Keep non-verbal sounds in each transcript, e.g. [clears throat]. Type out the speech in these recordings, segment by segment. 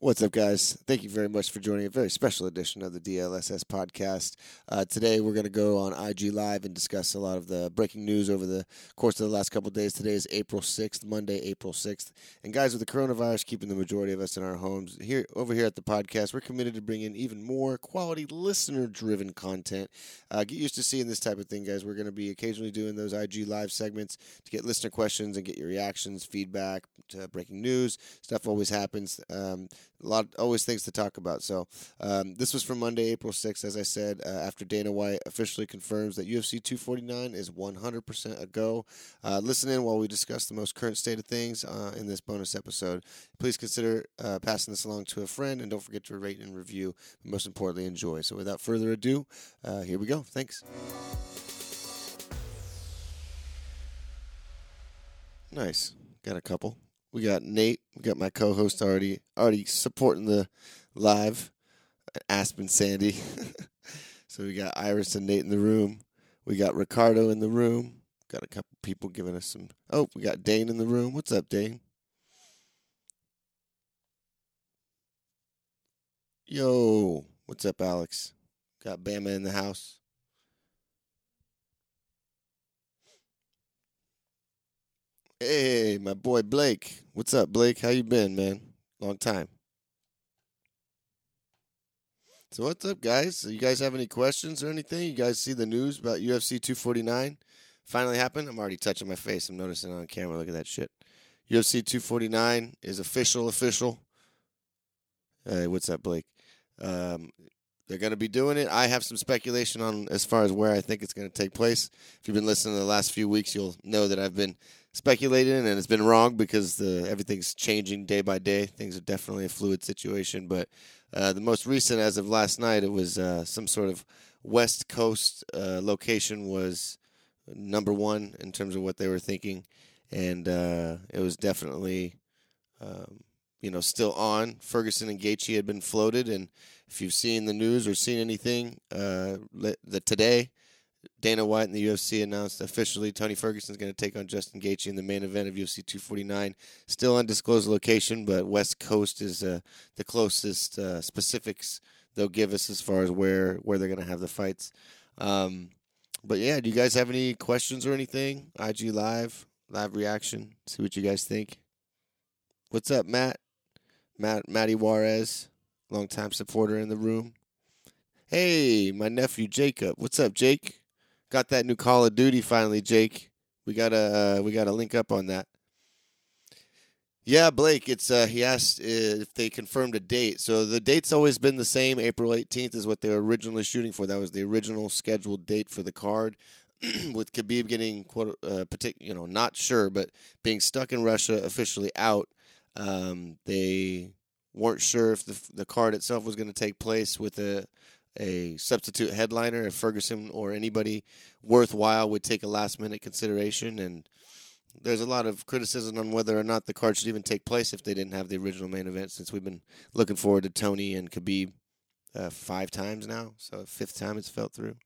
What's up, guys? Thank you very much for joining a very special edition of the DLSS podcast. Uh, today, we're going to go on IG Live and discuss a lot of the breaking news over the course of the last couple days. Today is April 6th, Monday, April 6th. And, guys, with the coronavirus keeping the majority of us in our homes, here over here at the podcast, we're committed to bringing even more quality listener driven content. Uh, get used to seeing this type of thing, guys. We're going to be occasionally doing those IG Live segments to get listener questions and get your reactions, feedback to breaking news. Stuff always happens. Um, a lot always things to talk about. So um, this was from Monday, April 6th, as I said, uh, after Dana White officially confirms that UFC 249 is 100% a go. Uh, listen in while we discuss the most current state of things uh, in this bonus episode. Please consider uh, passing this along to a friend, and don't forget to rate and review. Most importantly, enjoy. So without further ado, uh, here we go. Thanks. Nice. Got a couple. We got Nate. We got my co-host already already supporting the live. Aspen Sandy. [laughs] so we got Iris and Nate in the room. We got Ricardo in the room. Got a couple people giving us some. Oh, we got Dane in the room. What's up, Dane? Yo, what's up, Alex? Got Bama in the house. Hey, my boy Blake. What's up, Blake? How you been, man? Long time. So what's up, guys? You guys have any questions or anything? You guys see the news about UFC 249 finally happened? I'm already touching my face. I'm noticing on camera. Look at that shit. UFC 249 is official. Official. Hey, what's up, Blake? Um, they're going to be doing it. I have some speculation on as far as where I think it's going to take place. If you've been listening to the last few weeks, you'll know that I've been speculating and it's been wrong because the everything's changing day by day. Things are definitely a fluid situation, but uh, the most recent, as of last night, it was uh, some sort of West Coast uh, location was number one in terms of what they were thinking, and uh, it was definitely. Um, you know, still on. Ferguson and Gaethje had been floated, and if you've seen the news or seen anything, uh, the today, Dana White and the UFC announced officially Tony Ferguson is going to take on Justin Gaethje in the main event of UFC 249. Still undisclosed location, but West Coast is uh, the closest uh, specifics they'll give us as far as where where they're going to have the fights. Um, but yeah, do you guys have any questions or anything? IG live, live reaction. See what you guys think. What's up, Matt? Matt Matty Juarez, longtime supporter in the room. Hey, my nephew Jacob. What's up, Jake? Got that new Call of Duty finally, Jake. We gotta uh, we gotta link up on that. Yeah, Blake. It's uh, he asked if they confirmed a date. So the date's always been the same. April 18th is what they were originally shooting for. That was the original scheduled date for the card. [clears throat] With Khabib getting quote, uh, partic- you know, not sure, but being stuck in Russia, officially out. Um, they weren't sure if the the card itself was going to take place with a a substitute headliner if Ferguson or anybody worthwhile would take a last minute consideration. And there's a lot of criticism on whether or not the card should even take place if they didn't have the original main event. Since we've been looking forward to Tony and Khabib uh, five times now, so fifth time it's felt through.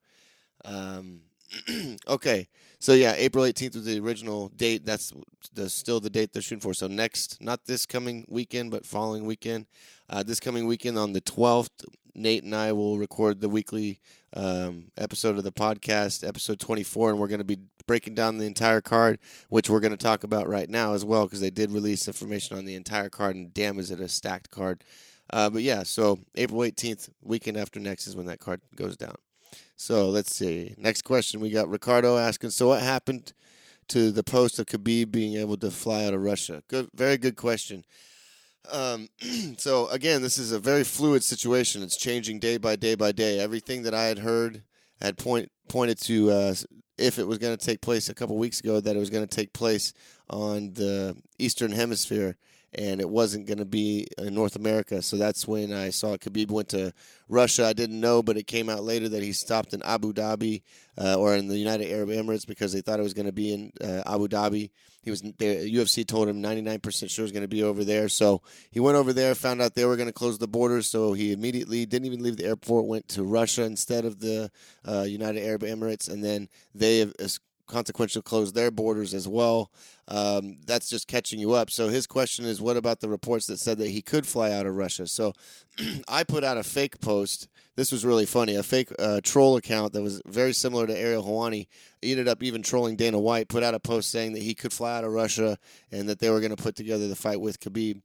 Um, [clears throat] okay, so yeah, April 18th was the original date. That's the, still the date they're shooting for. So next, not this coming weekend, but following weekend. Uh, this coming weekend on the 12th, Nate and I will record the weekly um, episode of the podcast, episode 24, and we're going to be breaking down the entire card, which we're going to talk about right now as well, because they did release information on the entire card, and damn, is it a stacked card. Uh, but yeah, so April 18th, weekend after next, is when that card goes down. So let's see. Next question we got Ricardo asking. So what happened to the post of Khabib being able to fly out of Russia? Good, very good question. Um, [clears throat] so again, this is a very fluid situation. It's changing day by day by day. Everything that I had heard had point pointed to uh, if it was going to take place a couple weeks ago that it was going to take place on the Eastern Hemisphere and it wasn't going to be in North America. So that's when I saw Khabib went to Russia. I didn't know, but it came out later that he stopped in Abu Dhabi uh, or in the United Arab Emirates because they thought it was going to be in uh, Abu Dhabi. He was the UFC told him 99% sure was going to be over there. So he went over there, found out they were going to close the borders. So he immediately didn't even leave the airport, went to Russia instead of the uh, United Arab Emirates, and then they consequentially close their borders as well. Um, that's just catching you up. So his question is, what about the reports that said that he could fly out of Russia? So [clears throat] I put out a fake post. This was really funny. A fake uh, troll account that was very similar to Ariel Helwani ended up even trolling Dana White. Put out a post saying that he could fly out of Russia and that they were going to put together the fight with Khabib.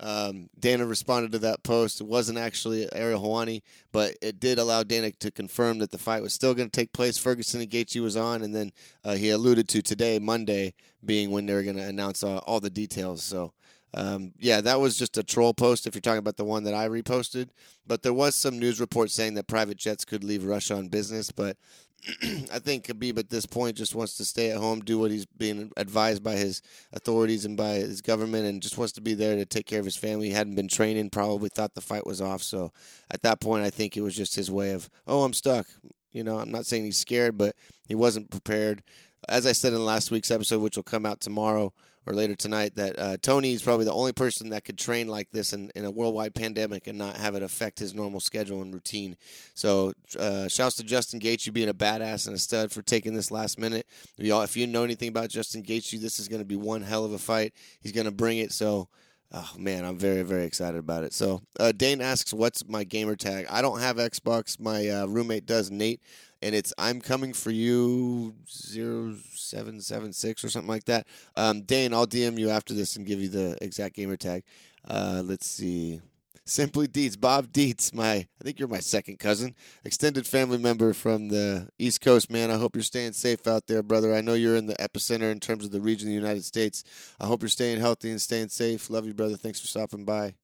Um, Dana responded to that post. It wasn't actually Ariel Helwani, but it did allow Dana to confirm that the fight was still going to take place. Ferguson and Gaethje was on, and then uh, he alluded to today, Monday, being when they were going to announce all, all, the details. So, um, yeah, that was just a troll post if you're talking about the one that I reposted. But there was some news reports saying that private jets could leave Russia on business, but [clears throat] I think Khabib at this point just wants to stay at home, do what he's being advised by his authorities and by his government, and just wants to be there to take care of his family. He hadn't been training, probably thought the fight was off. So at that point, I think it was just his way of, oh, I'm stuck. You know, I'm not saying he's scared, but he wasn't prepared. As I said in last week's episode, which will come out tomorrow, or later tonight that uh, Tony is probably the only person that could train like this in, in a worldwide pandemic and not have it affect his normal schedule and routine. So, uh, shouts to Justin Gaethje you being a badass and a stud for taking this last minute. If you know anything about Justin Gaethje, this is going to be one hell of a fight. He's going to bring it. So, Oh man, I'm very very excited about it. So uh, Dane asks, "What's my gamer tag?" I don't have Xbox. My uh, roommate does, Nate, and it's "I'm coming for you 0776 or something like that. Um, Dane, I'll DM you after this and give you the exact gamer tag. Uh, let's see. Simply Dietz, Bob Dietz, my I think you're my second cousin, extended family member from the East Coast, man. I hope you're staying safe out there, brother. I know you're in the epicenter in terms of the region of the United States. I hope you're staying healthy and staying safe. Love you, brother. Thanks for stopping by.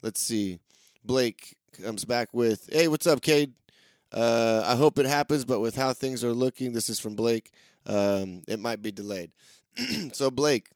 Let's see. Blake comes back with, "Hey, what's up, Cade? Uh, I hope it happens, but with how things are looking, this is from Blake. Um, it might be delayed. [clears throat] so Blake,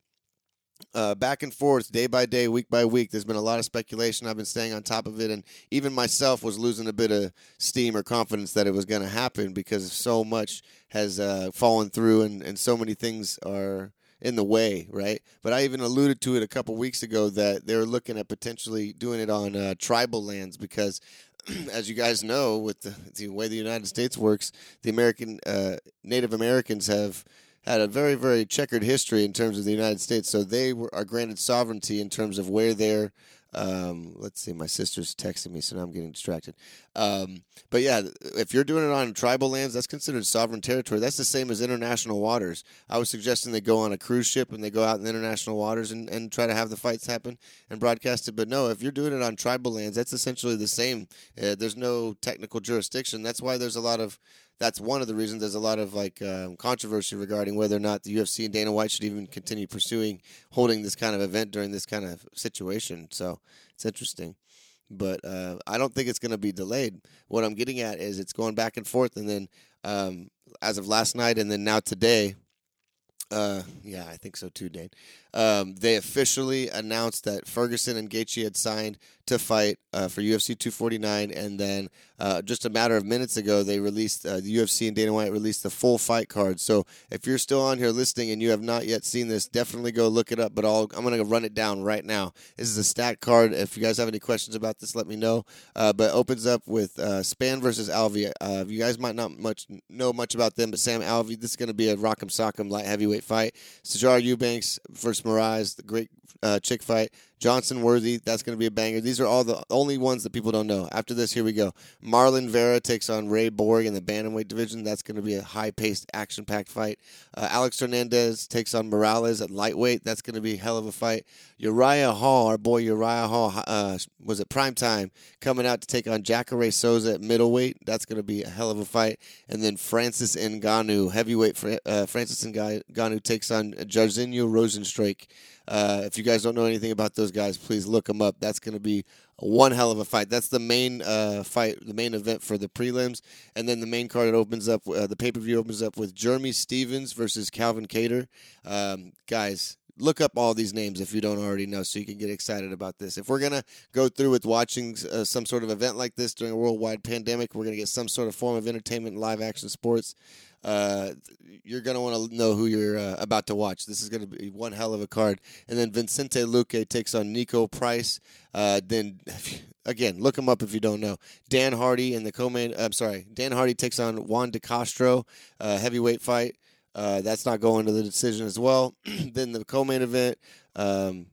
uh, back and forth, day by day, week by week. There's been a lot of speculation. I've been staying on top of it, and even myself was losing a bit of steam or confidence that it was going to happen because so much has uh, fallen through, and, and so many things are in the way, right? But I even alluded to it a couple weeks ago that they're looking at potentially doing it on uh, tribal lands because [clears throat] as you guys know, with the, the, way the United States works, the American uh, Native Americans have had a very, very checkered history in terms of the United States. So they were, are granted sovereignty in terms of where their um, let's see, my sister's texting me, so now I'm getting distracted. Um, but yeah, if you're doing it on tribal lands, that's considered sovereign territory. That's the same as international waters. I was suggesting they go on a cruise ship and they go out in international waters and, and try to have the fights happen and broadcast it. But no, if you're doing it on tribal lands, that's essentially the same. Uh, there's no technical jurisdiction. That's why there's a lot of that's one of the reasons there's a lot of like um, controversy regarding whether or not the UFC and Dana White should even continue pursuing holding this kind of event during this kind of situation. So it's interesting, but uh, I don't think it's going to be delayed. What I'm getting at is it's going back and forth, and then um, as of last night, and then now today. Uh, yeah, I think so too, Dane. Um, they officially announced that Ferguson and Gaethje had signed to fight uh, for UFC 249, and then uh, just a matter of minutes ago, they released uh, the UFC and Dana White released the full fight card. So if you're still on here listening and you have not yet seen this, definitely go look it up. But I'll, I'm going to run it down right now. This is a stat card. If you guys have any questions about this, let me know. Uh, but opens up with uh, Spann versus Alvey. Uh, you guys might not much know much about them, but Sam Alvey, this is going to be a rock'em sock'em light heavyweight fight. Sijara Eubanks versus Moraes, the great uh, chick fight. Johnson Worthy, that's going to be a banger. These are all the only ones that people don't know. After this, here we go. Marlon Vera takes on Ray Borg in the bantamweight division. That's going to be a high-paced, action-packed fight. Uh, Alex Hernandez takes on Morales at lightweight. That's going to be a hell of a fight. Uriah Hall, our boy Uriah Hall, uh, was it prime time coming out to take on Jacare Souza at middleweight. That's going to be a hell of a fight. And then Francis Ngannou, heavyweight. Uh, Francis Ngannou takes on Jairzinho Rozenstruik. Uh, if you guys don't know anything about those guys, please look them up. That's going to be one hell of a fight. That's the main uh, fight, the main event for the prelims, and then the main card it opens up. Uh, the pay per view opens up with Jeremy Stephens versus Calvin Kattar. Um, guys, look up all these names if you don't already know so you can get excited about this if we're going to go through with watching uh, some sort of event like this during a worldwide pandemic we're going to get some sort of form of entertainment live action sports uh, you're going to want to know who you're uh, about to watch. This is going to be one hell of a card. And then Vicente Luque takes on Niko Price. Uh, then [laughs] again, look him up if you don't know. Dan Hardy and the co-main. I'm sorry, Dan Hardy takes on Juan De Castro, uh, heavyweight fight. Uh, that's not going to the decision as well. [clears throat] then the co-main event, um,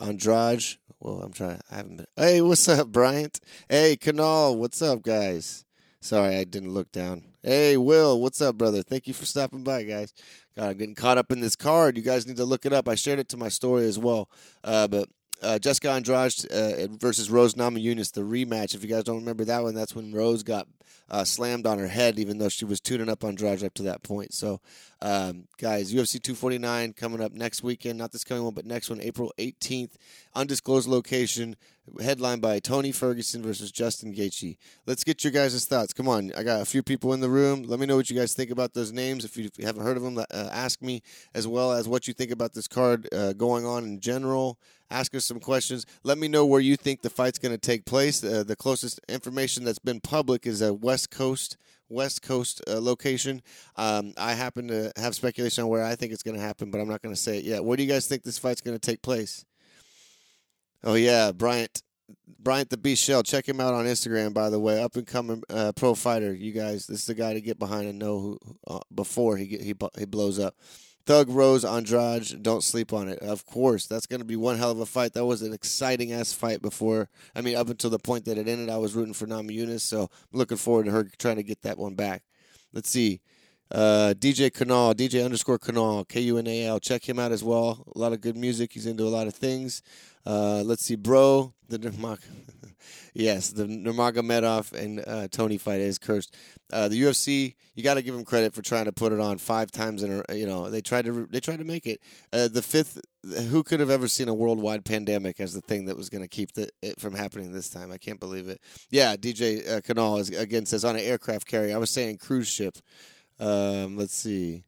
Andrade. Well, I'm trying. I haven't been. Hey, what's up, Bryant? Hey, Kunal. What's up, guys? Sorry, I didn't look down. Hey, Will. What's up, brother? Thank you for stopping by, guys. God, I'm getting caught up in this card. You guys need to look it up. I shared it to my story as well. Uh, but uh, Jessica Andrade uh, versus Rose Namajunas, the rematch. If you guys don't remember that one, that's when Rose got uh, slammed on her head, even though she was tuning up on Andrade up to that point. So, um, guys, UFC 249 coming up next weekend. Not this coming one, but next one, April 18th. Undisclosed location, headlined by Tony Ferguson versus Justin Gaethje. Let's get your guys' thoughts. Come on, I got a few people in the room. Let me know what you guys think about those names. If you, if you haven't heard of them, uh, ask me, as well as what you think about this card uh, going on in general ask us some questions. Let me know where you think the fight's going to take place. Uh, the closest information that's been public is a West Coast West Coast uh, location. Um, I happen to have speculation on where I think it's going to happen, but I'm not going to say it yet. Where do you guys think this fight's going to take place? Oh yeah, Bryant. Bryant the Beast Shell. Check him out on Instagram, by the way. Up and coming uh, pro fighter. You guys, this is the guy to get behind and know who uh, before he get, he he blows up. Thug Rose Andrade, don't sleep on it. Of course, that's going to be one hell of a fight. That was an exciting ass fight before. I mean, up until the point that it ended, I was rooting for Namajunas, so I'm looking forward to her trying to get that one back. Let's see. Uh, DJ Kunal, DJ underscore Kunal, K U N A L. Check him out as well. A lot of good music. He's into a lot of things. Uh, let's see, bro. The Nurmag, [laughs] yes, the Nurmagomedov and uh, Tony fight is cursed. Uh, the UFC, you got to give them credit for trying to put it on five times in a. You know, they tried to they tried to make it. Uh, the fifth, who could have ever seen a worldwide pandemic as the thing that was going to keep the, it from happening this time? I can't believe it. Yeah, DJ uh, Kunal is, again says on an aircraft carrier. I was saying cruise ship. Um, let's see.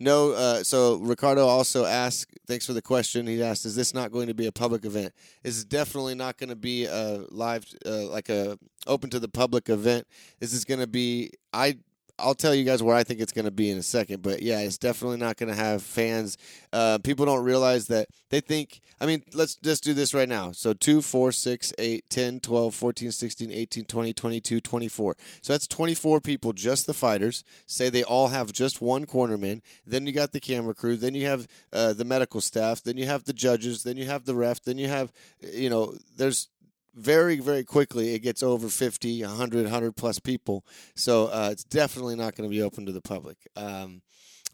No, uh, so Ricardo also asked, thanks for the question. He asked, is this not going to be a public event? Is definitely not going to be a live, uh, like a open to the public event. This is going to be, I I'll tell you guys where I think it's going to be in a second. But yeah, it's definitely not going to have fans. Uh, people don't realize that they think, I mean, let's just do this right now. So 2, 4, 6, 8, 10, 12, 14, 16, 18, 20, 22, 24. So that's 24 people, just the fighters. Say they all have just one cornerman. Then you got the camera crew. Then you have uh, the medical staff. Then you have the judges. Then you have the ref. Then you have, you know, there's very very quickly it gets over 50 100 100 plus people. So uh, it's definitely not going to be open to the public. Um,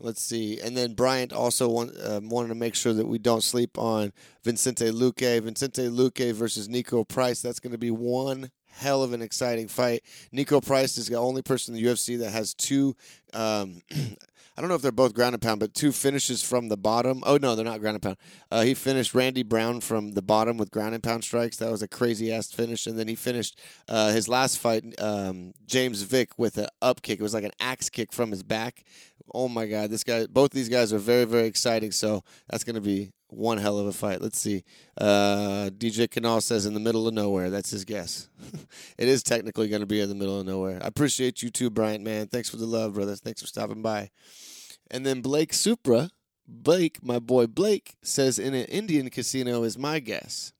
let's see. And then bryant also want, uh, wanted to make sure that we don't sleep on vincente luque. Vincente luque versus Niko price that's going to be one hell of an exciting fight. Niko price is the only person in the ufc that has two um, [clears throat] I don't know if they're both ground and pound, but two finishes from the bottom. Oh no, they're not ground and pound. Uh, he finished Randy Brown from the bottom with ground and pound strikes. That was a crazy ass finish, and then he finished uh, his last fight, um, James Vick, with an up kick. It was like an axe kick from his back. Oh my god, this guy! Both these guys are very very exciting. So that's going to be one hell of a fight. Let's see. Uh, DJ Kunal says in the middle of nowhere. That's his guess. [laughs] it is technically going to be in the middle of nowhere. I appreciate you too, Bryant, man. Thanks for the love, brother. Thanks for stopping by. And then Blake Supra, Blake, my boy Blake, says in an Indian casino is my guess.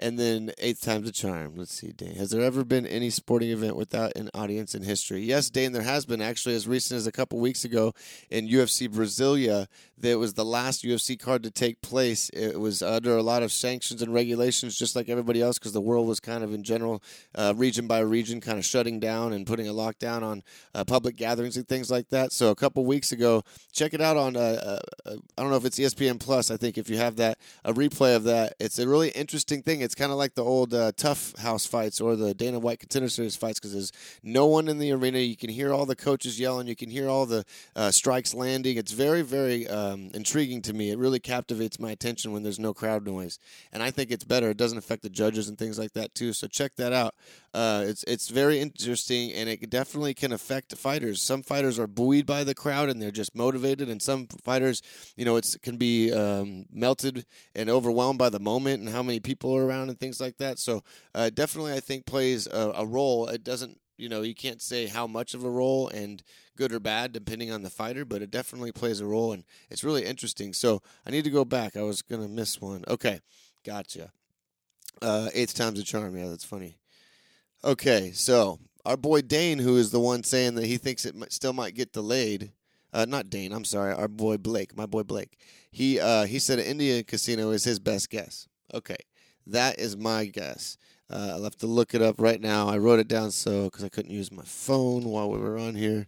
And then eighth time's a charm. Let's see, Dane. Has there ever been any sporting event without an audience in history? Yes, Dane, there has been actually as recent as a couple weeks ago in UFC Brasilia. That was the last UFC card to take place. It was under a lot of sanctions and regulations, just like everybody else, because the world was kind of in general, uh, region by region, kind of shutting down and putting a lockdown on uh, public gatherings and things like that. So a couple weeks ago, check it out on, uh, uh I don't know if it's ESPN Plus. I think if you have that, a replay of that, it's a really interesting thing kind of like the old uh, TUF house fights or the Dana White Contender Series fights because there's no one in the arena. You can hear all the coaches yelling. You can hear all the uh, strikes landing. It's very, very um, intriguing to me. It really captivates my attention when there's no crowd noise, and I think it's better. It doesn't affect the judges and things like that too. So check that out. Uh, it's it's very interesting, and it definitely can affect fighters. Some fighters are buoyed by the crowd and they're just motivated, and some fighters, you know, it can be um, melted and overwhelmed by the moment and how many people are around and things like that. So uh, definitely, I think plays a, a role. It doesn't, you know, you can't say how much of a role and good or bad depending on the fighter, but it definitely plays a role, and it's really interesting. So I need to go back. I was gonna miss one. Okay, gotcha. Uh, eighth time's a charm. Yeah, that's funny. Okay, so our boy Dane, who is the one saying that he thinks it might, still might get delayed. Uh, not Dane. I'm sorry, our boy Blake, my boy Blake. He uh, he said Indian casino is his best guess. Okay, that is my guess. Uh, I'll have to look it up right now. I wrote it down so because I couldn't use my phone while we were on here.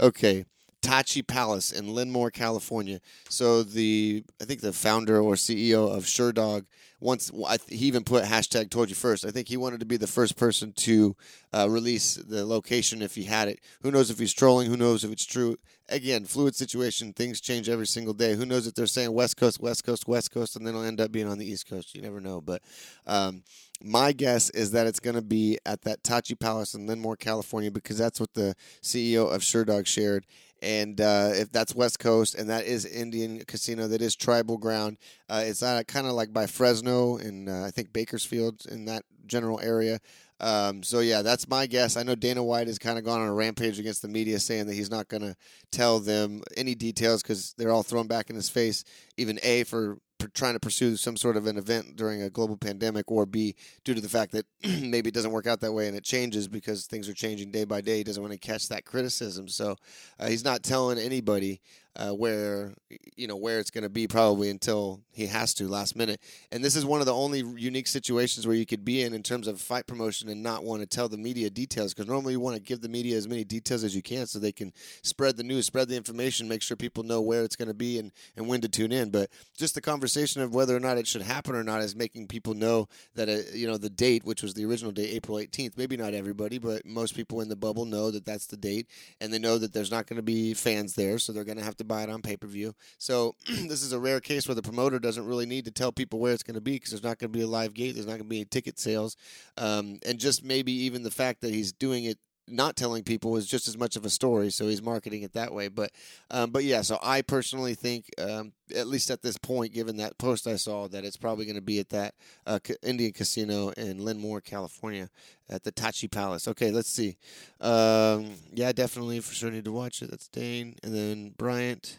Okay, Tachi Palace in Lemoore, California. So the I think the founder or CEO of Sherdog once he even put hashtag told you first. I think he wanted to be the first person to uh, release the location if he had it. Who knows if he's trolling? Who knows if it's true? Again, fluid situation. Things change every single day. Who knows if they're saying West Coast, West Coast, West Coast, and then it'll end up being on the East Coast. You never know. But um, my guess is that it's going to be at that Tachi Palace in Lemoore, California, because that's what the CEO of Sherdog shared and uh, if that's West Coast and that is Indian casino, that is tribal ground. Uh, it's uh, kind of like by Fresno and uh, I think Bakersfield in that general area. Um, so yeah, that's my guess. I know Dana White has kind of gone on a rampage against the media, saying that he's not going to tell them any details because they're all thrown back in his face. Even a for trying to pursue some sort of an event during a global pandemic, or B, due to the fact that [clears throat] maybe it doesn't work out that way and it changes because things are changing day by day. He doesn't want to catch that criticism. So uh, he's not telling anybody uh, where you know where it's going to be probably until he has to last minute. And this is one of the only unique situations where you could be in in terms of fight promotion and not want to tell the media details because normally you want to give the media as many details as you can so they can spread the news, spread the information, make sure people know where it's going to be and and when to tune in. But just the conversation of whether or not it should happen or not is making people know that uh, you know the date, which was the original date, April 18th. Maybe not everybody, but most people in the bubble know that that's the date, and they know that there's not going to be fans there, so they're going to have to buy it on pay per view. So [clears throat] this is a rare case where the promoter doesn't really need to tell people where it's going to be because there's not going to be a live gate, there's not going to be any ticket sales, um, and just maybe even the fact that he's doing it not telling people is just as much of a story, so he's marketing it that way. But, um, but yeah. So I personally think, um, at least at this point, given that post I saw, that it's probably going to be at that uh, Indian casino in Lemoore, California, at the Tachi Palace. Okay, let's see. Um, yeah, definitely for sure need to watch it. That's Dane, and then Bryant.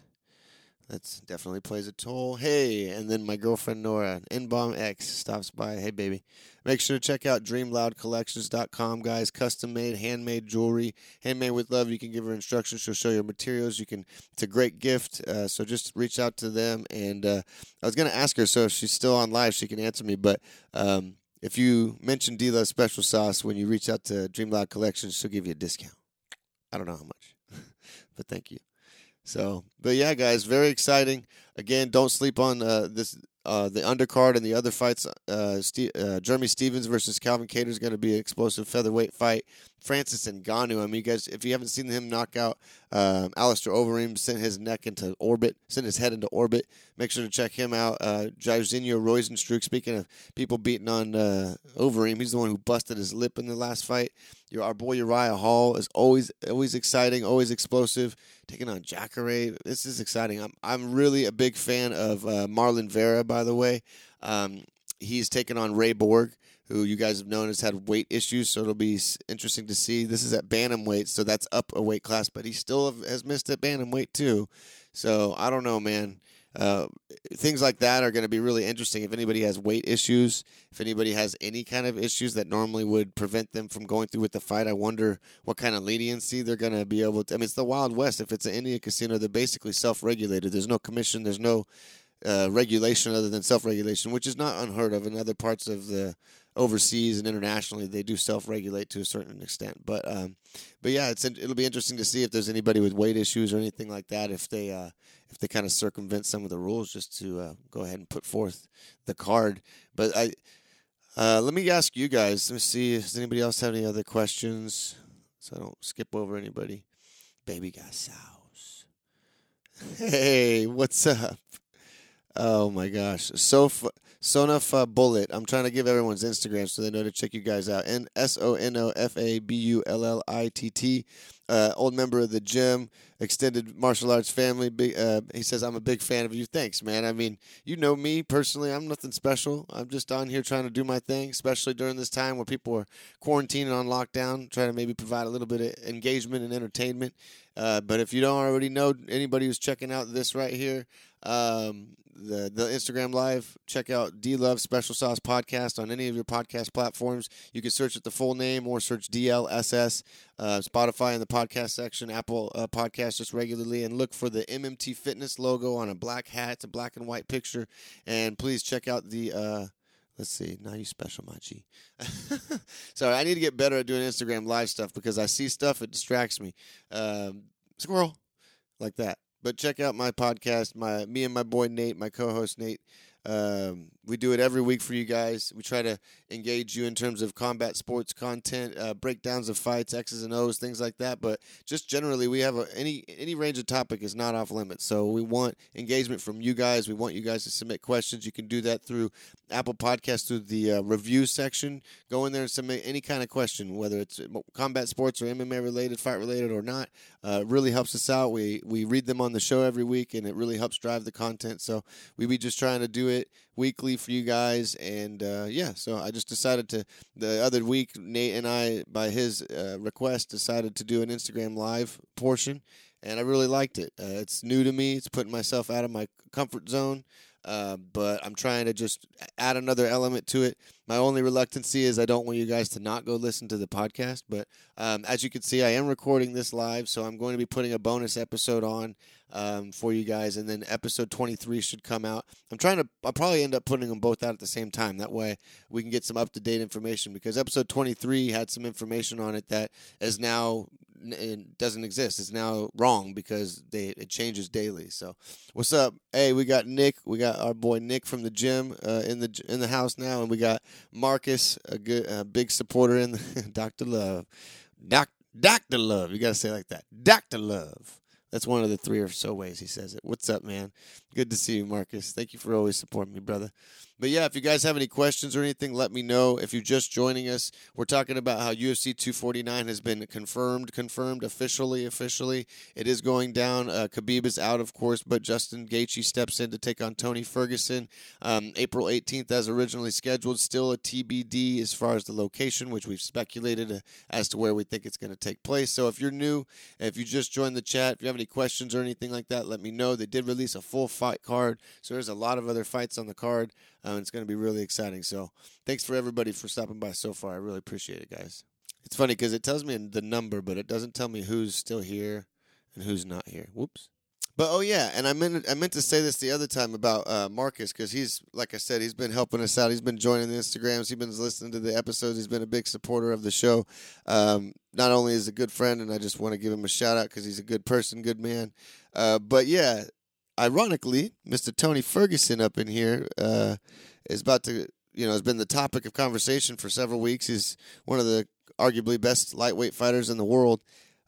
That's definitely plays a toll. Hey, and then my girlfriend Nora, N Bomb X, stops by. Hey, baby. Make sure to check out dreamloudcollections.com, guys. Custom made, handmade jewelry, handmade with love. You can give her instructions. She'll show you materials. You can. It's a great gift. Uh, so just reach out to them. And uh, I was gonna ask her, so if she's still on live, she can answer me. But um, if you mention D Love Special Sauce when you reach out to Dream Loud Collections, she'll give you a discount. I don't know how much, [laughs] but thank you. So, but yeah, guys, very exciting. Again, don't sleep on uh, this. Uh, the undercard and the other fights. Uh, Steve, uh, Jeremy Stephens versus Calvin Kattar is going to be an explosive featherweight fight. Francis and Ngannou. I mean, you guys, if you haven't seen him knock out um, Alistair Overeem, sent his neck into orbit, sent his head into orbit. Make sure to check him out. Uh, Jairzinho Rozenstruik. Speaking of people beating on uh, Overeem, he's the one who busted his lip in the last fight. Your our boy Uriah Hall is always always exciting, always explosive. Taking on Jacare, this is exciting. I'm I'm really a big fan of uh, Marlon Vera. By the way, um, he's taken on Ray Borg who you guys have known has had weight issues, so it'll be interesting to see. This is at bantamweight, so that's up a weight class, but he still has missed at bantamweight too. So I don't know, man. Uh, things like that are going to be really interesting. If anybody has weight issues, if anybody has any kind of issues that normally would prevent them from going through with the fight, I wonder what kind of leniency they're going to be able to. I mean, it's the Wild West. If it's an Indian casino, they're basically self regulated. There's no commission, there's no uh, regulation other than self regulation, which is not unheard of in other parts of the overseas and internationally they do self-regulate to a certain extent. But um, but yeah it's it'll be interesting to see if there's anybody with weight issues or anything like that if they uh, if they kind of circumvent some of the rules just to uh, go ahead and put forth the card. But I uh, let me ask you guys let me see does anybody else have any other questions? So I don't skip over anybody. Baby got sauce [laughs] hey what's up? Oh my gosh. So fu- Sonofa Bullet. I'm trying to give everyone's Instagram so they know to check you guys out. And S O N O F A B U L L I T T. Uh, old member of the gym, extended martial arts family. Big, uh, he says, I'm a big fan of you. Thanks, man. I mean, you know me personally. I'm nothing special. I'm just on here trying to do my thing, especially during this time where people are quarantining on lockdown, trying to maybe provide a little bit of engagement and entertainment. Uh, but if you don't already know anybody who's checking out this right here, Um, the the Instagram live. Check out D Love Special Sauce Podcast on any of your podcast platforms. You can search it the full name or search DLSS, uh, Spotify in the podcast section, Apple uh, Podcast just regularly, and look for the MMT Fitness logo on a black hat. It's a black and white picture, and please check out the. Uh, Let's see. Now you special, my G. [laughs] Sorry, I need to get better at doing Instagram live stuff because I see stuff, it distracts me. Um, squirrel, like that. But check out my podcast. My me and my boy Nate, my co-host Nate. Um, we do it every week for you guys. We try to engage you in terms of combat sports content, uh, breakdowns of fights, X's and O's, things like that. But just generally, we have a, any any range of topic is not off limits. So we want engagement from you guys. We want you guys to submit questions. You can do that through Apple Podcasts through the uh, review section. Go in there and submit any kind of question, whether it's combat sports or MMA related, fight related or not. Uh, really helps us out. We we read them on the show every week, and it really helps drive the content. So we be just trying to do it weekly for you guys. And uh, yeah, so I just decided to the other week, Nate and I, by his uh, request, decided to do an Instagram live portion, and I really liked it. Uh, it's new to me. It's putting myself out of my comfort zone. Uh, but I'm trying to just add another element to it. My only reluctancy is I don't want you guys to not go listen to the podcast. But um, as you can see, I am recording this live, so I'm going to be putting a bonus episode on um, for you guys, and then episode 23 should come out. I'm trying to. I'll probably end up putting them both out at the same time. That way, we can get some up to date information because episode 23 had some information on it that is now it doesn't exist. It's now wrong because they it changes daily. So, what's up? Hey, we got Nick. We got our boy Nick from the gym uh, in the in the house now, and we got Marcus, a good a big supporter in [laughs] Doctor Love, Doc Doctor Love. You gotta say like that, Doctor Love. That's one of the three or so ways he says it. What's up, man? Good to see you, Marcus. Thank you for always supporting me, brother. But yeah, if you guys have any questions or anything, let me know. If you're just joining us, we're talking about how UFC 249 has been confirmed, confirmed officially, officially. It is going down. Uh, Khabib is out, of course, but Justin Gaethje steps in to take on Tony Ferguson um, April 18th, as originally scheduled. Still a TBD as far as the location, which we've speculated uh, as to where we think it's going to take place. So if you're new, if you just joined the chat, if you have any questions or anything like that, let me know. They did release a full fight card, so there's a lot of other fights on the card. Um, it's going to be really exciting. So thanks for everybody for stopping by so far. I really appreciate it, guys. It's funny because it tells me the number, but it doesn't tell me who's still here and who's not here. Whoops. But oh yeah, and I meant I meant to say this the other time about uh, Marcus because he's like I said he's been helping us out. He's been joining the Instagrams. He's been listening to the episodes. He's been a big supporter of the show. Um, not only is a good friend, and I just want to give him a shout out because he's a good person, good man. Uh, but yeah, ironically, Mr. Tony Ferguson up in here uh, is about to, you know, has been the topic of conversation for several weeks. He's one of the arguably best lightweight fighters in the world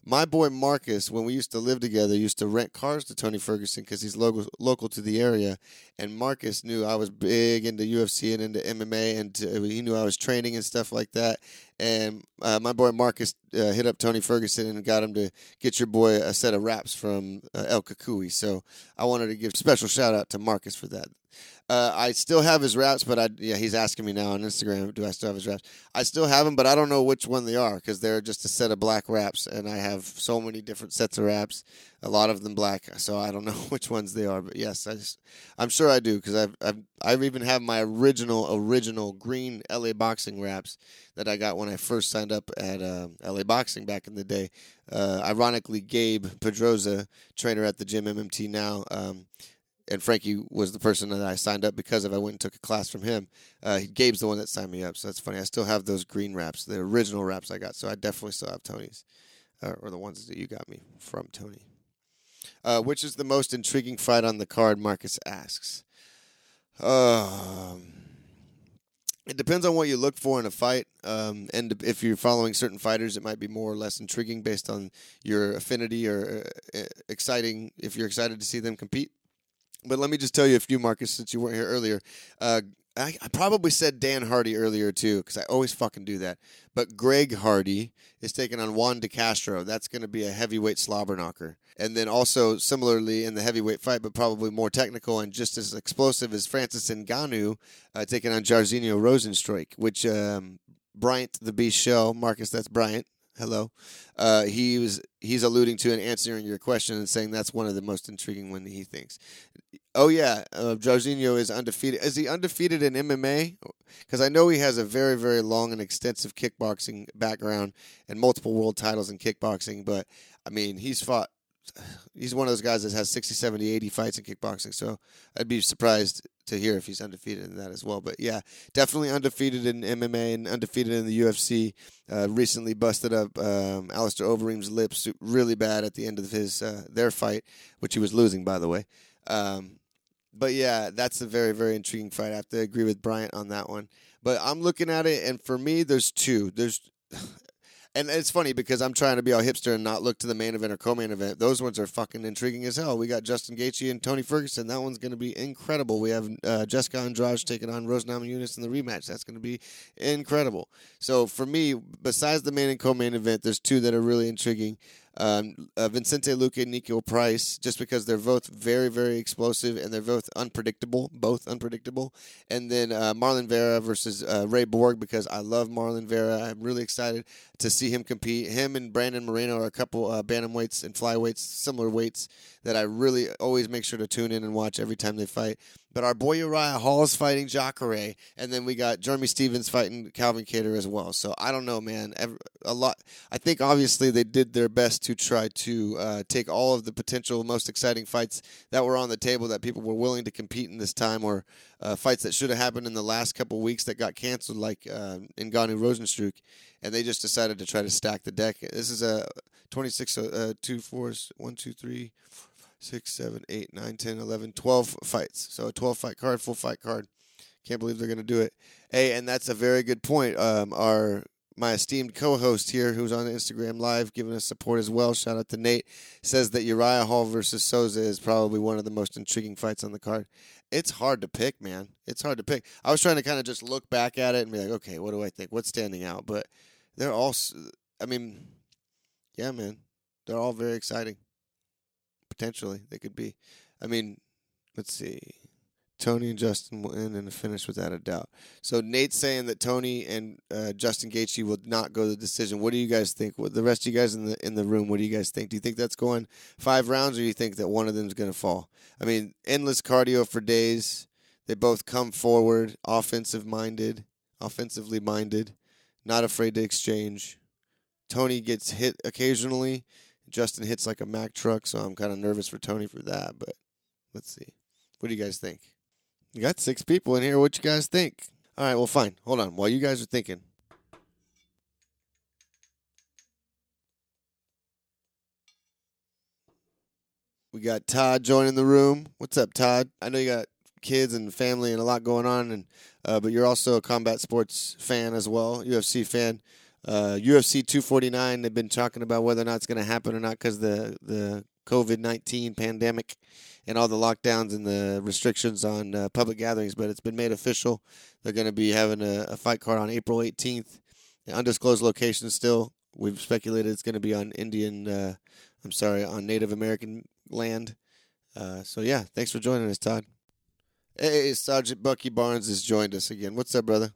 my boy Marcus, when we used to live together, used to rent cars to Tony Ferguson because he's local local to the area. And Marcus knew I was big into UFC and into MMA, and to, he knew I was training and stuff like that. And uh, my boy Marcus uh, hit up Tony Ferguson and got him to get your boy a set of wraps from uh, El Cucuy. So I wanted to give special shout out to Marcus for that. Uh, I still have his wraps, but I yeah he's asking me now on Instagram, do I still have his wraps? I still have them, but I don't know which one they are because they're just a set of black wraps, and I have so many different sets of wraps, a lot of them black, so I don't [laughs] know which ones they are. But yes, I just, I'm sure I do because I've, I've I've even have my original original green LA boxing wraps that I got when I first signed up at uh, LA Boxing back in the day. Uh, ironically, Gabe Pedroza, trainer at the gym MMT now. Um, and Frankie was the person that I signed up because of. I went and took a class from him. Uh, Gabe's the one that signed me up, so that's funny. I still have those green wraps, the original wraps I got, so I definitely still have Tony's, uh, or the ones that you got me from Tony. Uh, which is the most intriguing fight on the card? Marcus asks. Um, it depends on what you look for in a fight, um, and if you're following certain fighters, it might be more or less intriguing based on your affinity or uh, exciting. If you're excited to see them compete, but let me just tell you a few, Marcus, since you weren't here earlier. Uh, I, I, probably said Dan Hardy earlier too, because I always fucking do that. But Greg Hardy is taking on Juan De Castro. That's going to be a heavyweight slobber knocker. And then also similarly in the heavyweight fight, but probably more technical and just as explosive as Francis Ngannou uh, taking on Jairzinho Rozenstruik, which um, Bryant the Beast Show, Marcus, that's Bryant. Hello. Uh, he was he's alluding to and answering your question and saying that's one of the most intriguing one he thinks. Oh yeah, uh, Jairzinho is undefeated. Is he undefeated in MMA? Because I know he has a very very long and extensive kickboxing background and multiple world titles in kickboxing. But I mean, he's fought [sighs] he's one of those guys that has 60, 70, 80 fights in kickboxing. So I'd be surprised to hear if he's undefeated in that as well. But yeah, definitely undefeated in MMA and undefeated in the UFC. Uh, recently busted up um, Alistair Overeem's lips really bad at the end of his uh, their fight, which he was losing, by the way. Um, but yeah, that's a very very intriguing fight. I have to agree with Bryant on that one. But I'm looking at it, and for me, there's two. There's and it's funny because I'm trying to be all hipster and not look to the main event or co-main event. Those ones are fucking intriguing as hell. We got Justin Gaethje and Tony Ferguson. That one's going to be incredible. We have uh, Jessica Andrade taking on Rose Namajunas in the rematch. That's going to be incredible. So for me, besides the main and co-main event, there's two that are really intriguing um, uh, Vicente Luque and Niko Price, just because they're both very, very explosive and they're both unpredictable, both unpredictable. And then uh, Marlon Vera versus uh, Ray Borg, because I love Marlon Vera. I'm really excited to see him compete. Him and Brandon Moreno are a couple uh, bantamweights and flyweights, similar weights that I really always make sure to tune in and watch every time they fight. But our boy Uriah Hall is fighting Jacare, and then we got Jeremy Stephens fighting Calvin Kattar as well. So I don't know, man. A lot. I think obviously they did their best to try to uh, take all of the potential most exciting fights that were on the table that people were willing to compete in this time, or uh, fights that should have happened in the last couple weeks that got canceled, like uh, Ngannou Rozenstruik, and they just decided to try to stack the deck. This is a 26, uh, two fours, one, two, three six, seven, eight, nine, 10, 11, 12 fights. So a 12 fight card, full fight card. Can't believe they're going to do it. Hey, and that's a very good point. Um, our my esteemed co-host here, who's on Instagram Live, giving us support as well. Shout out to Nate. Says that Uriah Hall versus Souza is probably one of the most intriguing fights on the card. It's hard to pick, man. It's hard to pick. I was trying to kind of just look back at it and be like, okay, what do I think? What's standing out? But they're all. I mean, yeah, man. They're all very exciting potentially they could be. I mean, let's see. Tony and Justin will end in a finish without a doubt. So Nate's saying that Tony and uh, Justin Gaethje will not go to the decision. What do you guys think? What the rest of you guys in the in the room? What do you guys think? Do you think that's going five rounds, or do you think that one of them is going to fall? I mean, endless cardio for days. They both come forward, offensive minded, offensively minded, not afraid to exchange. Tony gets hit occasionally, Justin hits like a Mack truck, so I'm kind of nervous for Tony for that. But let's see. What do you guys think? You got six people in here. What you guys think? All right, well, fine. Hold on. While you guys are thinking, we got Todd joining the room. What's up, Todd? I know you got kids and family and a lot going on, and uh, but you're also a combat sports fan as well, UFC fan. Uh, UFC 249, they've been talking about whether or not it's going to happen or not because the the COVID 19 pandemic and all the lockdowns and the restrictions on uh, public gatherings. But it's been made official. They're going to be having a, a, fight card on April 18th. The undisclosed location still. We've speculated it's going to be on Indian. Uh, I'm sorry, on Native American land. Uh, so yeah, thanks for joining us, Todd. Hey, Sergeant Bucky Barnes has joined us again. What's up, brother?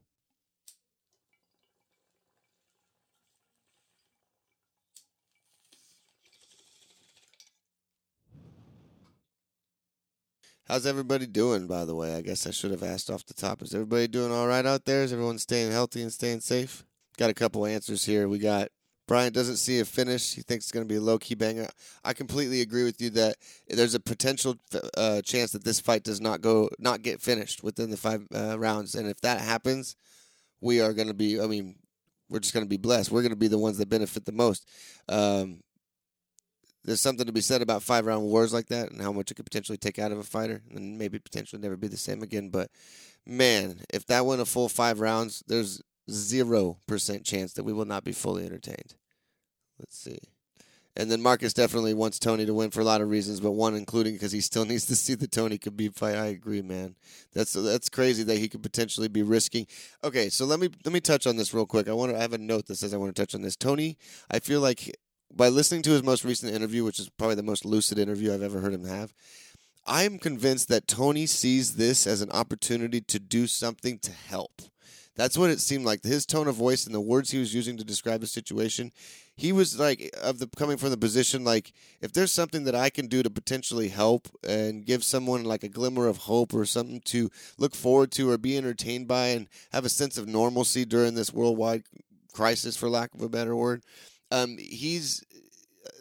How's everybody doing, by the way? I guess I should have asked off the top. Is everybody doing all right out there? Is everyone staying healthy and staying safe? Got a couple answers here. We got Brian doesn't see a finish. He thinks it's going to be a low key banger. I completely agree with you that there's a potential uh, chance that this fight does not go, not get finished within the five uh, rounds. And if that happens, we are going to be. I mean, we're just going to be blessed. We're going to be the ones that benefit the most. Um, there's something to be said about five round wars like that and how much it could potentially take out of a fighter and maybe potentially never be the same again. But man, if that went a full five rounds, there's zero percent chance that we will not be fully entertained. Let's see. And then Marcus definitely wants Tony to win for a lot of reasons, but one including because he still [laughs] needs to see the Tony Khabib fight. I agree, man. That's that's crazy that he could potentially be risking. Okay, so let me let me touch on this real quick. I want to I have a note that says I want to touch on this. Tony, I feel like by listening to his most recent interview, which is probably the most lucid interview I've ever heard him have, I'm convinced that Tony sees this as an opportunity to do something to help. That's what it seemed like. His tone of voice and the words he was using to describe the situation, he was like of the coming from the position like if there's something that I can do to potentially help and give someone like a glimmer of hope or something to look forward to or be entertained by and have a sense of normalcy during this worldwide crisis, for lack of a better word. Um, he's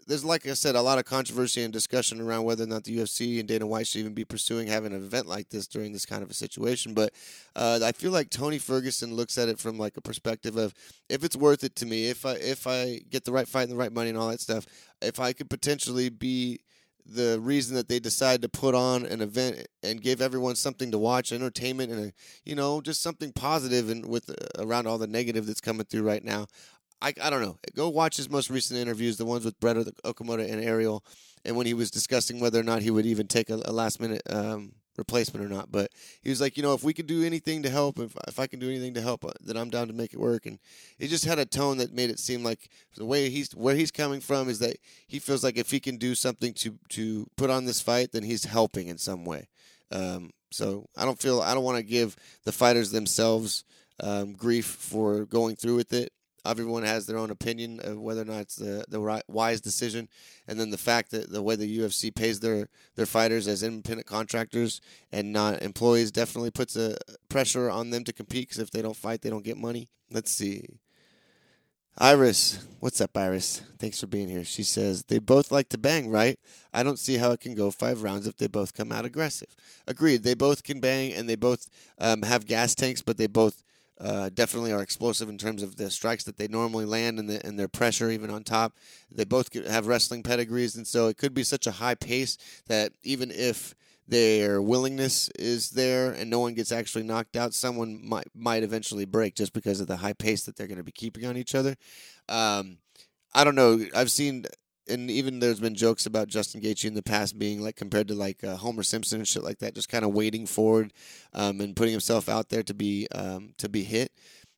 there's like I said, a lot of controversy and discussion around whether or not the UFC and Dana White should even be pursuing having an event like this during this kind of a situation. But uh, I feel like Tony Ferguson looks at it from like a perspective of if it's worth it to me, if I if I get the right fight and the right money and all that stuff, if I could potentially be the reason that they decide to put on an event and give everyone something to watch, entertainment, and a, you know just something positive and with uh, around all the negative that's coming through right now. I, I don't know. Go watch his most recent interviews, the ones with Brett Okamoto and Ariel, and when he was discussing whether or not he would even take a, a last minute um, replacement or not. But he was like, you know, if we could do anything to help, if, if I can do anything to help, uh, then I'm down to make it work. And he just had a tone that made it seem like the way he's where he's coming from is that he feels like if he can do something to to put on this fight, then he's helping in some way. Um, so I don't feel I don't want to give the fighters themselves um, grief for going through with it everyone has their own opinion of whether or not it's the the right, wise decision, and then the fact that the way the UFC pays their their fighters as independent contractors and not employees definitely puts a pressure on them to compete because if they don't fight, they don't get money. Let's see. Iris, what's up, Iris? Thanks for being here. She says they both like to bang, right? I don't see how it can go five rounds if they both come out aggressive. Agreed. They both can bang, and they both um, have gas tanks, but they both uh, definitely are explosive in terms of the strikes that they normally land and, the, and their pressure even on top. They both have wrestling pedigrees, and so it could be such a high pace that even if their willingness is there and no one gets actually knocked out, someone might might eventually break just because of the high pace that they're going to be keeping on each other. Um, I don't know. I've seen and even there's been jokes about Justin Gaethje in the past being like compared to like uh, Homer Simpson and shit like that, just kind of waiting forward um, and putting himself out there to be um, to be hit.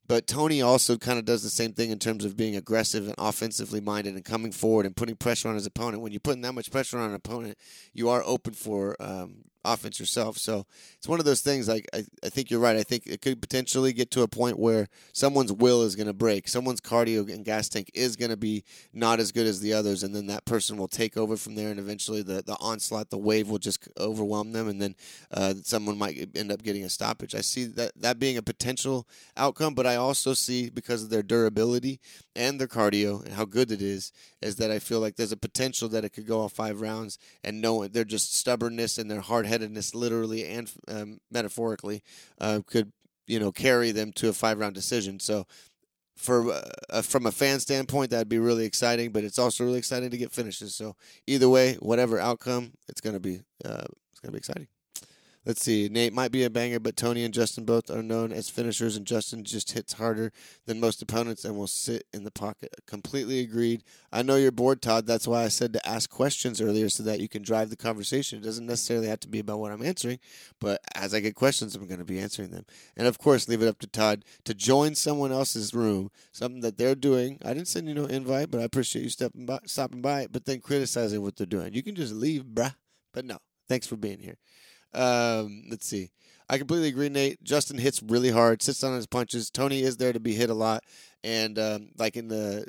But Tony also kind of does the same thing in terms of being aggressive and offensively minded and coming forward and putting pressure on his opponent. When you're putting that much pressure on an opponent, you are open for um, offense yourself. So it's one of those things. Like I, I think you're right. I think it could potentially get to a point where someone's will is going to break. Someone's cardio and gas tank is going to be not as good as the others, and then that person will take over from there, and eventually the the onslaught, the wave will just overwhelm them, and then uh, someone might end up getting a stoppage. I see that that being a potential outcome, but I also see because of their durability and their cardio and how good it is, is that I feel like there's a potential that it could go all five rounds, and no, they're just stubbornness and their hard head literally and um, metaphorically, uh, could you know carry them to a five round decision. So, for uh, from a fan standpoint, that'd be really exciting. But it's also really exciting to get finishes. So either way, whatever outcome, it's gonna be uh, it's gonna be exciting. Let's see. Nate might be a banger, but Tony and Justin both are known as finishers, and Justin just hits harder than most opponents and will sit in the pocket. Completely agreed. I know you're bored, Todd. That's why I said to ask questions earlier so that you can drive the conversation. It doesn't necessarily have to be about what I'm answering, but as I get questions, I'm going to be answering them. And of course, leave it up to Todd to join someone else's room, something that they're doing. I didn't send you no invite, but I appreciate you stepping by, stopping by, but then criticizing what they're doing. You can just leave, bruh. But no, thanks for being here. Um, let's see. I completely agree, Nate. Justin hits really hard, sits on his punches. Tony is there to be hit a lot, and um, like in the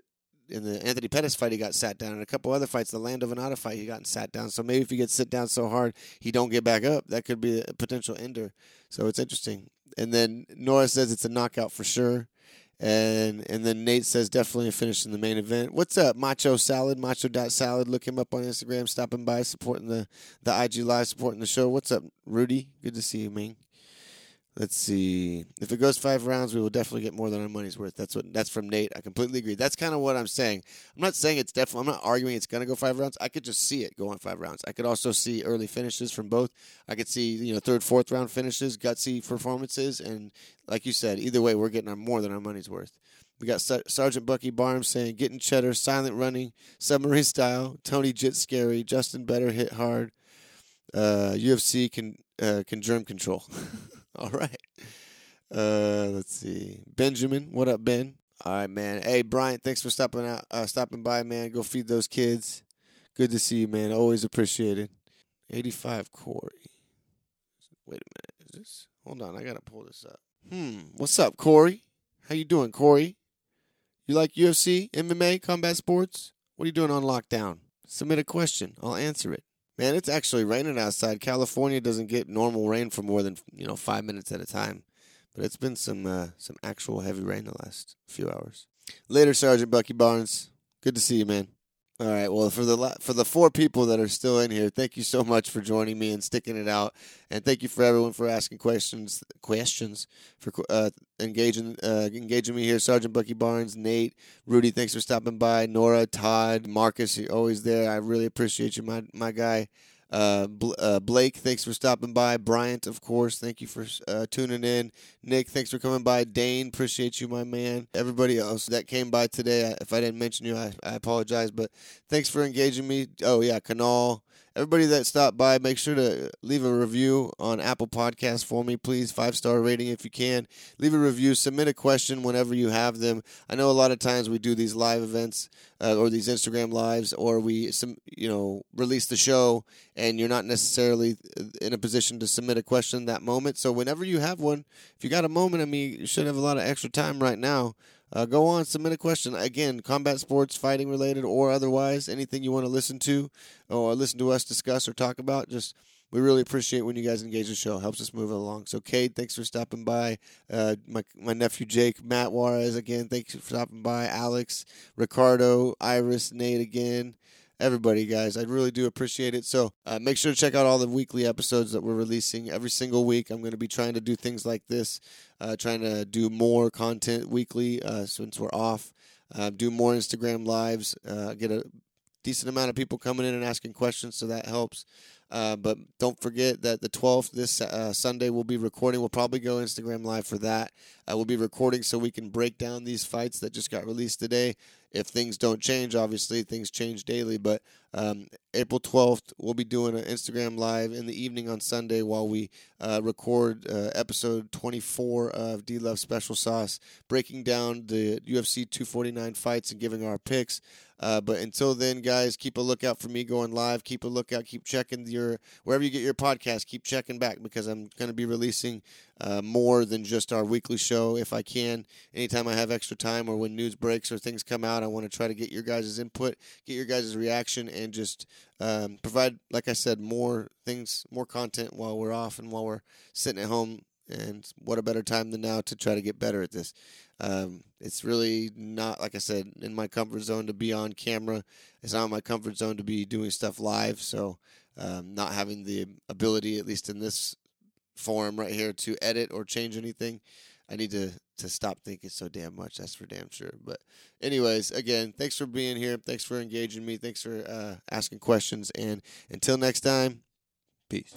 in the Anthony Pettis fight, he got sat down. In a couple other fights, the Land Lando Vannata fight, he got sat down. So maybe if he gets sit down so hard, he don't get back up. That could be a potential ender. So it's interesting. And then Nora says it's a knockout for sure. And and then Nate says definitely a finish in the main event. What's up, Macho Salad? Macho dot Salad. Look him up on Instagram. Stopping by, supporting the the IG live, supporting the show. What's up, Rudy? Good to see you, man. Let's see. If it goes five rounds, we will definitely get more than our money's worth. That's what that's from Nate. I completely agree. That's kind of what I'm saying. I'm not saying it's definitely. I'm not arguing it's going to go five rounds. I could just see it going five rounds. I could also see early finishes from both. I could see you know third, fourth round finishes, gutsy performances, and like you said, either way, we're getting our more than our money's worth. We got Sergeant Bucky Barnes saying, "Getting cheddar, silent running, submarine style." Tony Jit scary. Justin better hit hard. Uh, UFC can uh, can germ control. [laughs] [laughs] All right. Uh, let's see. Benjamin, what up, Ben? All right, man. Hey, Brian, thanks for stopping out, uh, stopping by, man. Go feed those kids. Good to see you, man. Always appreciated. 85 Corey. Wait a minute. Is this? Hold on. I got to pull this up. Hmm. What's up, Corey? How you doing, Corey? You like UFC, MMA, combat sports? What are you doing on lockdown? Submit a question. I'll answer it. Man, it's actually raining outside. California doesn't get normal rain for more than you know five minutes at a time, but it's been some uh, some actual heavy rain the last few hours. Later, Sergeant Bucky Barnes. Good to see you, man. All right. Well, for the for the four people that are still in here, thank you so much for joining me and sticking it out, and thank you for everyone for asking questions. Questions for uh, engaging uh, engaging me here. Sergeant Bucky Barnes, Nate, Rudy, thanks for stopping by. Nora, Todd, Marcus, you're always there. I really appreciate you, my my guy. Uh, uh, Blake, thanks for stopping by. Bryant, of course, thank you for uh, tuning in. Nick, thanks for coming by. Dane, appreciate you, my man. Everybody else that came by today, if I didn't mention you, I, I apologize, but thanks for engaging me. Oh, yeah, Kunal, everybody that stopped by, make sure to leave a review on Apple Podcasts for me, please. Five star rating if you can. Leave a review. Submit a question whenever you have them. I know a lot of times we do these live events uh, or these Instagram lives, or we some you know release the show, and you're not necessarily in a position to submit a question that moment. So whenever you have one, if you got a moment, I mean, you should have a lot of extra time right now. Uh, go on, submit a question. Again, combat sports, fighting related, or otherwise, anything you want to listen to or listen to us discuss or talk about. Just we really appreciate when you guys engage the show. Helps us move it along. So, Kate, thanks for stopping by. Uh, my my nephew Jake, Matt Juarez again. Thanks for stopping by. Alex, Ricardo, Iris, Nate again everybody, guys. I really do appreciate it. So uh, make sure to check out all the weekly episodes that we're releasing every single week. I'm going to be trying to do things like this, uh, trying to do more content weekly uh, since we're off, uh, do more Instagram lives, uh, get a decent amount of people coming in and asking questions, so that helps. Uh, but don't forget that the 12th, this uh, Sunday, we'll be recording. We'll probably go Instagram Live for that. Uh, we'll be recording so we can break down these fights that just got released today if things don't change, obviously things change daily. But um, April 12th, we'll be doing an Instagram live in the evening on Sunday while we uh, record uh, episode 24 of D Love Special Sauce, breaking down the UFC 249 fights and giving our picks. Uh, but until then, guys, keep a lookout for me going live. Keep a lookout. Keep checking your wherever you get your podcast. Keep checking back because I'm going to be releasing uh, more than just our weekly show if I can. Anytime I have extra time or when news breaks or things come out, I want to try to get your guys' input, get your guys' reaction, and just um, provide, like I said, more things, more content while we're off and while we're sitting at home. And what a better time than now to try to get better at this. Um, it's really not, like I said, in my comfort zone to be on camera. It's not in my comfort zone to be doing stuff live. So, um, not having the ability, at least in this forum right here, to edit or change anything, I need to to stop thinking so damn much. That's for damn sure. But, anyways, again, thanks for being here. Thanks for engaging me. Thanks for uh, asking questions. And until next time, peace.